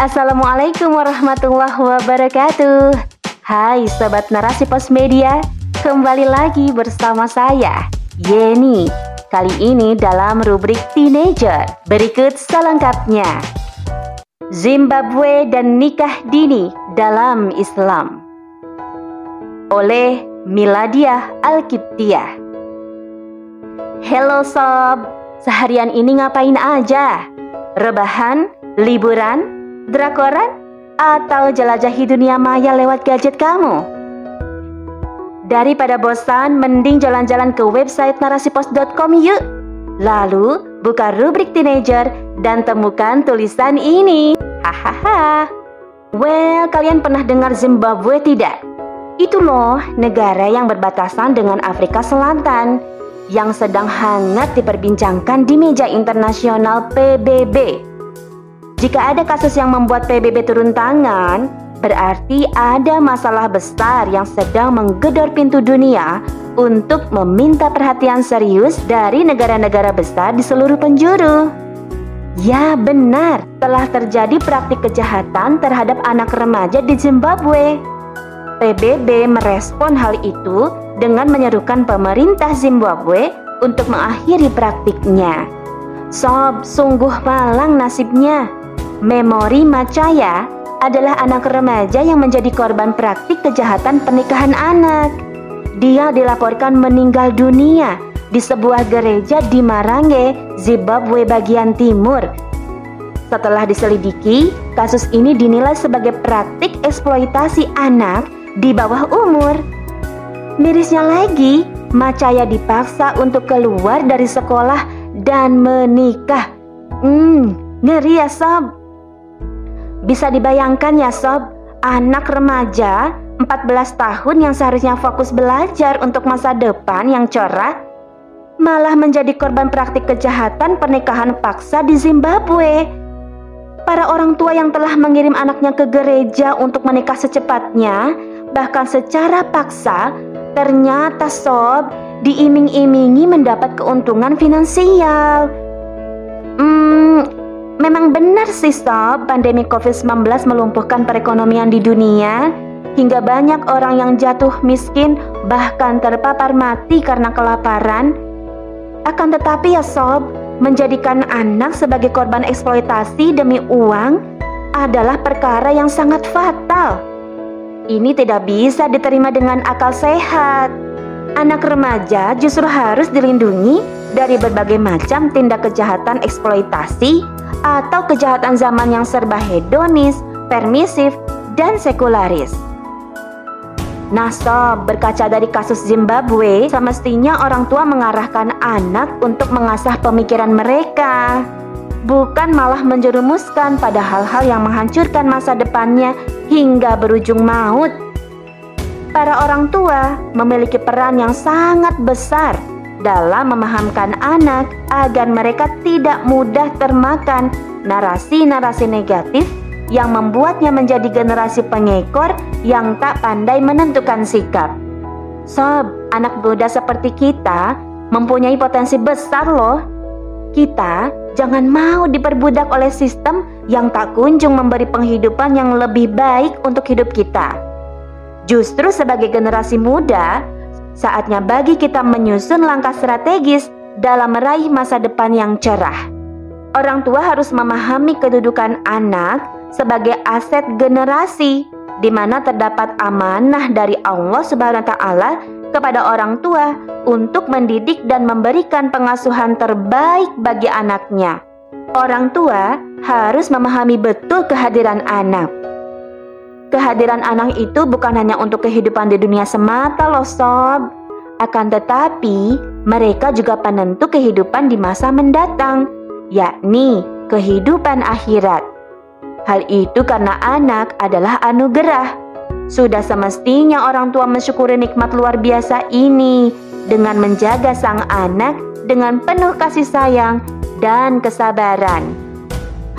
Assalamualaikum warahmatullahi wabarakatuh. Hai sobat narasi pos media, kembali lagi bersama saya Yeni. Kali ini dalam rubrik teenager. Berikut selengkapnya. Zimbabwe dan nikah dini dalam Islam. Oleh Miladia Alkiptiah. Hello sob, seharian ini ngapain aja? Rebahan, liburan, drakoran, atau jelajahi dunia maya lewat gadget kamu? Daripada bosan, mending jalan-jalan ke website narasipos.com yuk. Lalu, buka rubrik teenager dan temukan tulisan ini. Hahaha. Well, kalian pernah dengar Zimbabwe tidak? Itu loh, negara yang berbatasan dengan Afrika Selatan yang sedang hangat diperbincangkan di meja internasional PBB jika ada kasus yang membuat PBB turun tangan, berarti ada masalah besar yang sedang menggedor pintu dunia untuk meminta perhatian serius dari negara-negara besar di seluruh penjuru. Ya benar, telah terjadi praktik kejahatan terhadap anak remaja di Zimbabwe. PBB merespon hal itu dengan menyerukan pemerintah Zimbabwe untuk mengakhiri praktiknya. Sob, sungguh malang nasibnya. Memori Macaya adalah anak remaja yang menjadi korban praktik kejahatan pernikahan anak. Dia dilaporkan meninggal dunia di sebuah gereja di Marange, Zimbabwe bagian timur. Setelah diselidiki, kasus ini dinilai sebagai praktik eksploitasi anak di bawah umur. Mirisnya lagi, Macaya dipaksa untuk keluar dari sekolah dan menikah. Hmm, ngeri ya sob. Bisa dibayangkan ya sob, anak remaja 14 tahun yang seharusnya fokus belajar untuk masa depan yang cerah malah menjadi korban praktik kejahatan pernikahan paksa di Zimbabwe. Para orang tua yang telah mengirim anaknya ke gereja untuk menikah secepatnya, bahkan secara paksa, ternyata sob diiming-imingi mendapat keuntungan finansial. Memang benar sih Sob, pandemi COVID-19 melumpuhkan perekonomian di dunia hingga banyak orang yang jatuh miskin bahkan terpapar mati karena kelaparan. Akan tetapi ya Sob, menjadikan anak sebagai korban eksploitasi demi uang adalah perkara yang sangat fatal. Ini tidak bisa diterima dengan akal sehat. Anak remaja justru harus dilindungi dari berbagai macam tindak kejahatan eksploitasi atau kejahatan zaman yang serba hedonis, permisif, dan sekularis. Nah sob, berkaca dari kasus Zimbabwe, semestinya orang tua mengarahkan anak untuk mengasah pemikiran mereka. Bukan malah menjerumuskan pada hal-hal yang menghancurkan masa depannya hingga berujung maut. Para orang tua memiliki peran yang sangat besar dalam memahamkan anak agar mereka tidak mudah termakan narasi-narasi negatif yang membuatnya menjadi generasi pengekor yang tak pandai menentukan sikap. Sob, anak muda seperti kita mempunyai potensi besar loh. Kita jangan mau diperbudak oleh sistem yang tak kunjung memberi penghidupan yang lebih baik untuk hidup kita. Justru sebagai generasi muda, Saatnya bagi kita menyusun langkah strategis dalam meraih masa depan yang cerah. Orang tua harus memahami kedudukan anak sebagai aset generasi di mana terdapat amanah dari Allah Subhanahu wa taala kepada orang tua untuk mendidik dan memberikan pengasuhan terbaik bagi anaknya. Orang tua harus memahami betul kehadiran anak. Kehadiran anak itu bukan hanya untuk kehidupan di dunia semata loh sob. Akan tetapi mereka juga penentu kehidupan di masa mendatang Yakni kehidupan akhirat. Hal itu karena anak adalah anugerah. Sudah semestinya orang tua mensyukuri nikmat luar biasa ini Dengan menjaga sang anak dengan penuh kasih sayang dan kesabaran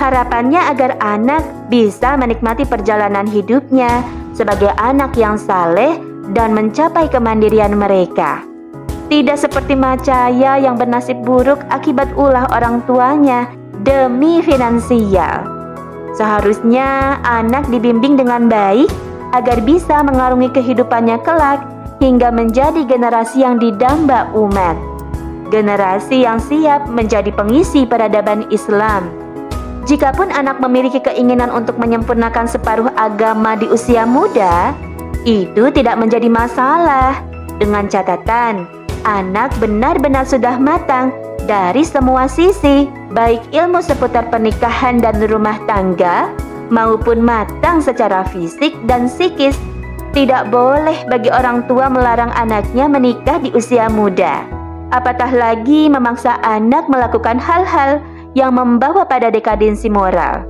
Harapannya agar anak bisa menikmati perjalanan hidupnya sebagai anak yang saleh dan mencapai kemandirian mereka. Tidak seperti Macaya yang bernasib buruk akibat ulah orang tuanya demi finansial. Seharusnya anak dibimbing dengan baik agar bisa mengarungi kehidupannya kelak hingga menjadi generasi yang didamba umat. Generasi yang siap menjadi pengisi peradaban Islam. Jikapun anak memiliki keinginan untuk menyempurnakan separuh agama di usia muda, itu tidak menjadi masalah. Dengan catatan, anak benar-benar sudah matang dari semua sisi, baik ilmu seputar pernikahan dan rumah tangga, maupun matang secara fisik dan psikis. Tidak boleh bagi orang tua melarang anaknya menikah di usia muda. Apatah lagi memaksa anak melakukan hal-hal yang membawa pada dekadensi moral.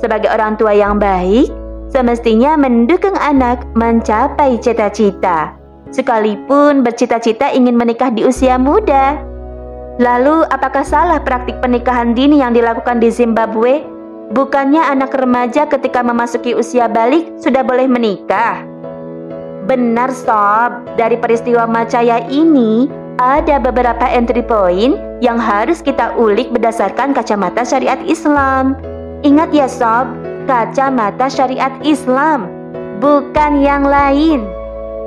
Sebagai orang tua yang baik, semestinya mendukung anak mencapai cita-cita sekalipun bercita-cita ingin menikah di usia muda. Lalu, apakah salah praktik pernikahan dini yang dilakukan di Zimbabwe? Bukannya anak remaja ketika memasuki usia balik sudah boleh menikah? Benar, Sob. Dari peristiwa Macaya ini, ada beberapa entry point yang harus kita ulik berdasarkan kacamata syariat Islam. Ingat ya, Sob, kacamata syariat Islam, bukan yang lain.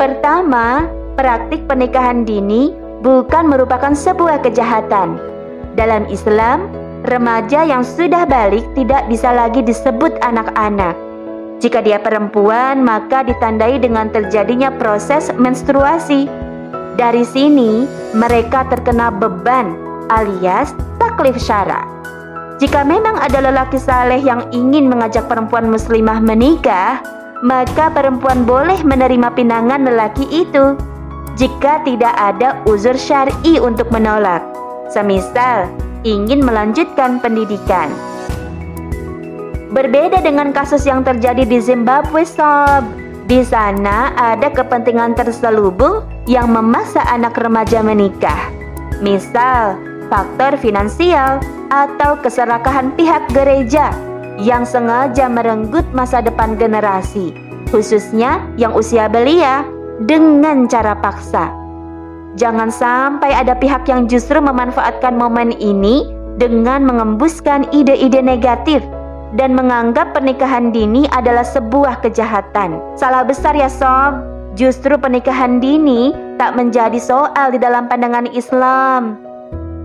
Pertama, praktik pernikahan dini bukan merupakan sebuah kejahatan. Dalam Islam, remaja yang sudah balik tidak bisa lagi disebut anak-anak. Jika dia perempuan, maka ditandai dengan terjadinya proses menstruasi. Dari sini, mereka terkena beban alias taklif syara. Jika memang ada lelaki saleh yang ingin mengajak perempuan muslimah menikah, maka perempuan boleh menerima pinangan lelaki itu jika tidak ada uzur syar'i untuk menolak. Semisal ingin melanjutkan pendidikan. Berbeda dengan kasus yang terjadi di Zimbabwe, Sob. Di sana ada kepentingan terselubung yang memaksa anak remaja menikah. Misal, faktor finansial atau keserakahan pihak gereja yang sengaja merenggut masa depan generasi, khususnya yang usia belia, dengan cara paksa. Jangan sampai ada pihak yang justru memanfaatkan momen ini dengan mengembuskan ide-ide negatif dan menganggap pernikahan dini adalah sebuah kejahatan. Salah besar ya sob, justru pernikahan dini tak menjadi soal di dalam pandangan Islam.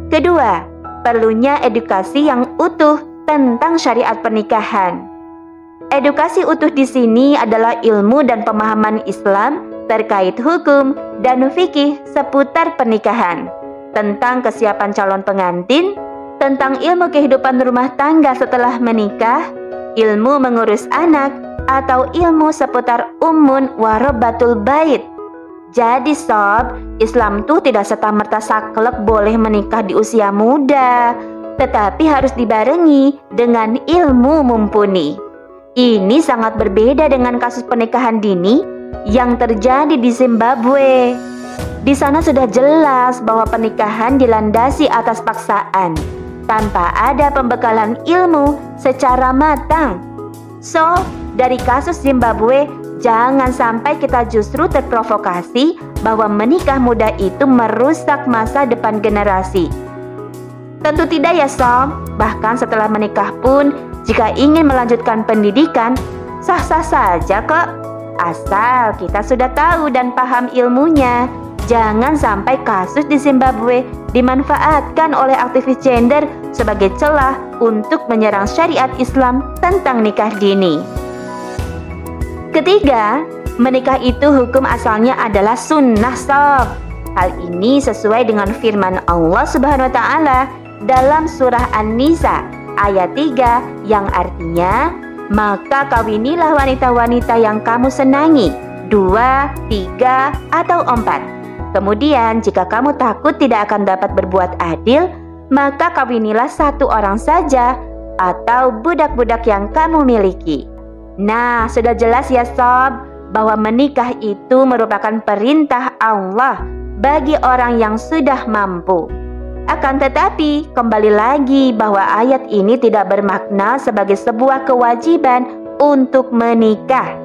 Kedua, perlunya edukasi yang utuh tentang syariat pernikahan. Edukasi utuh di sini adalah ilmu dan pemahaman Islam terkait hukum dan fikih seputar pernikahan, tentang kesiapan calon pengantin, tentang ilmu kehidupan rumah tangga setelah menikah, ilmu mengurus anak, atau ilmu seputar umun warobatul bait. Jadi sob, Islam tuh tidak serta-merta saklek boleh menikah di usia muda tetapi harus dibarengi dengan ilmu mumpuni. Ini sangat berbeda dengan kasus pernikahan dini yang terjadi di Zimbabwe. Di sana sudah jelas bahwa pernikahan dilandasi atas paksaan tanpa ada pembekalan ilmu secara matang. So, dari kasus Zimbabwe, jangan sampai kita justru terprovokasi bahwa menikah muda itu merusak masa depan generasi Tentu tidak ya Som, bahkan setelah menikah pun jika ingin melanjutkan pendidikan, sah-sah saja kok. Asal kita sudah tahu dan paham ilmunya. Jangan sampai kasus di Zimbabwe dimanfaatkan oleh aktivis gender sebagai celah untuk menyerang syariat Islam tentang nikah dini. Ketiga, menikah itu hukum asalnya adalah sunnah sob. Hal ini sesuai dengan firman Allah Subhanahu wa taala dalam surah An-Nisa ayat 3 yang artinya maka kawinilah wanita-wanita yang kamu senangi dua, tiga, atau empat. Kemudian jika kamu takut tidak akan dapat berbuat adil, maka kawinilah satu orang saja atau budak-budak yang kamu miliki. Nah, sudah jelas ya sob bahwa menikah itu merupakan perintah Allah bagi orang yang sudah mampu. Akan tetapi, kembali lagi bahwa ayat ini tidak bermakna sebagai sebuah kewajiban untuk menikah.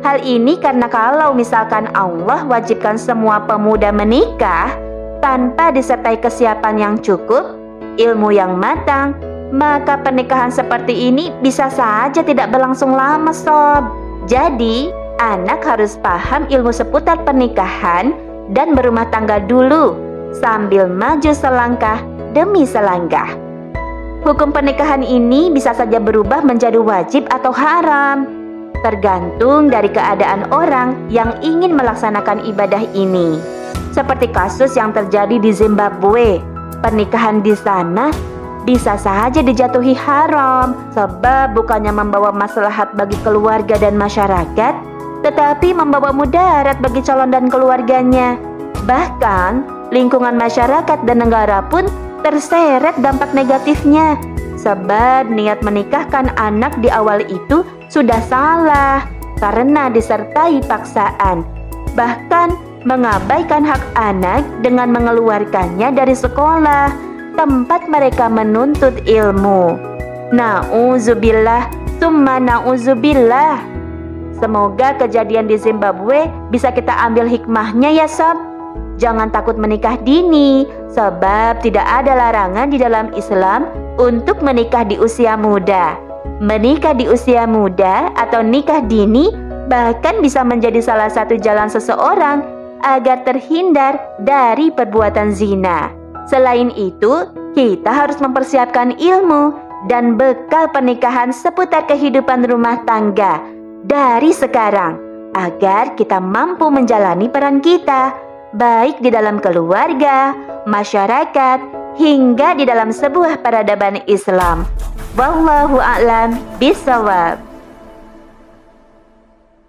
Hal ini karena kalau misalkan Allah wajibkan semua pemuda menikah tanpa disertai kesiapan yang cukup, ilmu yang matang, maka pernikahan seperti ini bisa saja tidak berlangsung lama sob. Jadi, anak harus paham ilmu seputar pernikahan dan berumah tangga dulu sambil maju selangkah demi selangkah. Hukum pernikahan ini bisa saja berubah menjadi wajib atau haram, tergantung dari keadaan orang yang ingin melaksanakan ibadah ini. Seperti kasus yang terjadi di Zimbabwe, pernikahan di sana bisa saja dijatuhi haram sebab bukannya membawa maslahat bagi keluarga dan masyarakat, tetapi membawa mudarat bagi calon dan keluarganya. Bahkan, lingkungan masyarakat dan negara pun terseret dampak negatifnya sebab niat menikahkan anak di awal itu sudah salah karena disertai paksaan. Bahkan mengabaikan hak anak dengan mengeluarkannya dari sekolah tempat mereka menuntut ilmu. Nauzubillah, summa nauzubillah. Semoga kejadian di Zimbabwe bisa kita ambil hikmahnya ya sob. Jangan takut menikah dini, sebab tidak ada larangan di dalam Islam untuk menikah di usia muda. Menikah di usia muda atau nikah dini bahkan bisa menjadi salah satu jalan seseorang agar terhindar dari perbuatan zina. Selain itu, kita harus mempersiapkan ilmu dan bekal pernikahan seputar kehidupan rumah tangga dari sekarang agar kita mampu menjalani peran kita, baik di dalam keluarga, masyarakat, hingga di dalam sebuah peradaban Islam. Wallahu a'lam bisawab.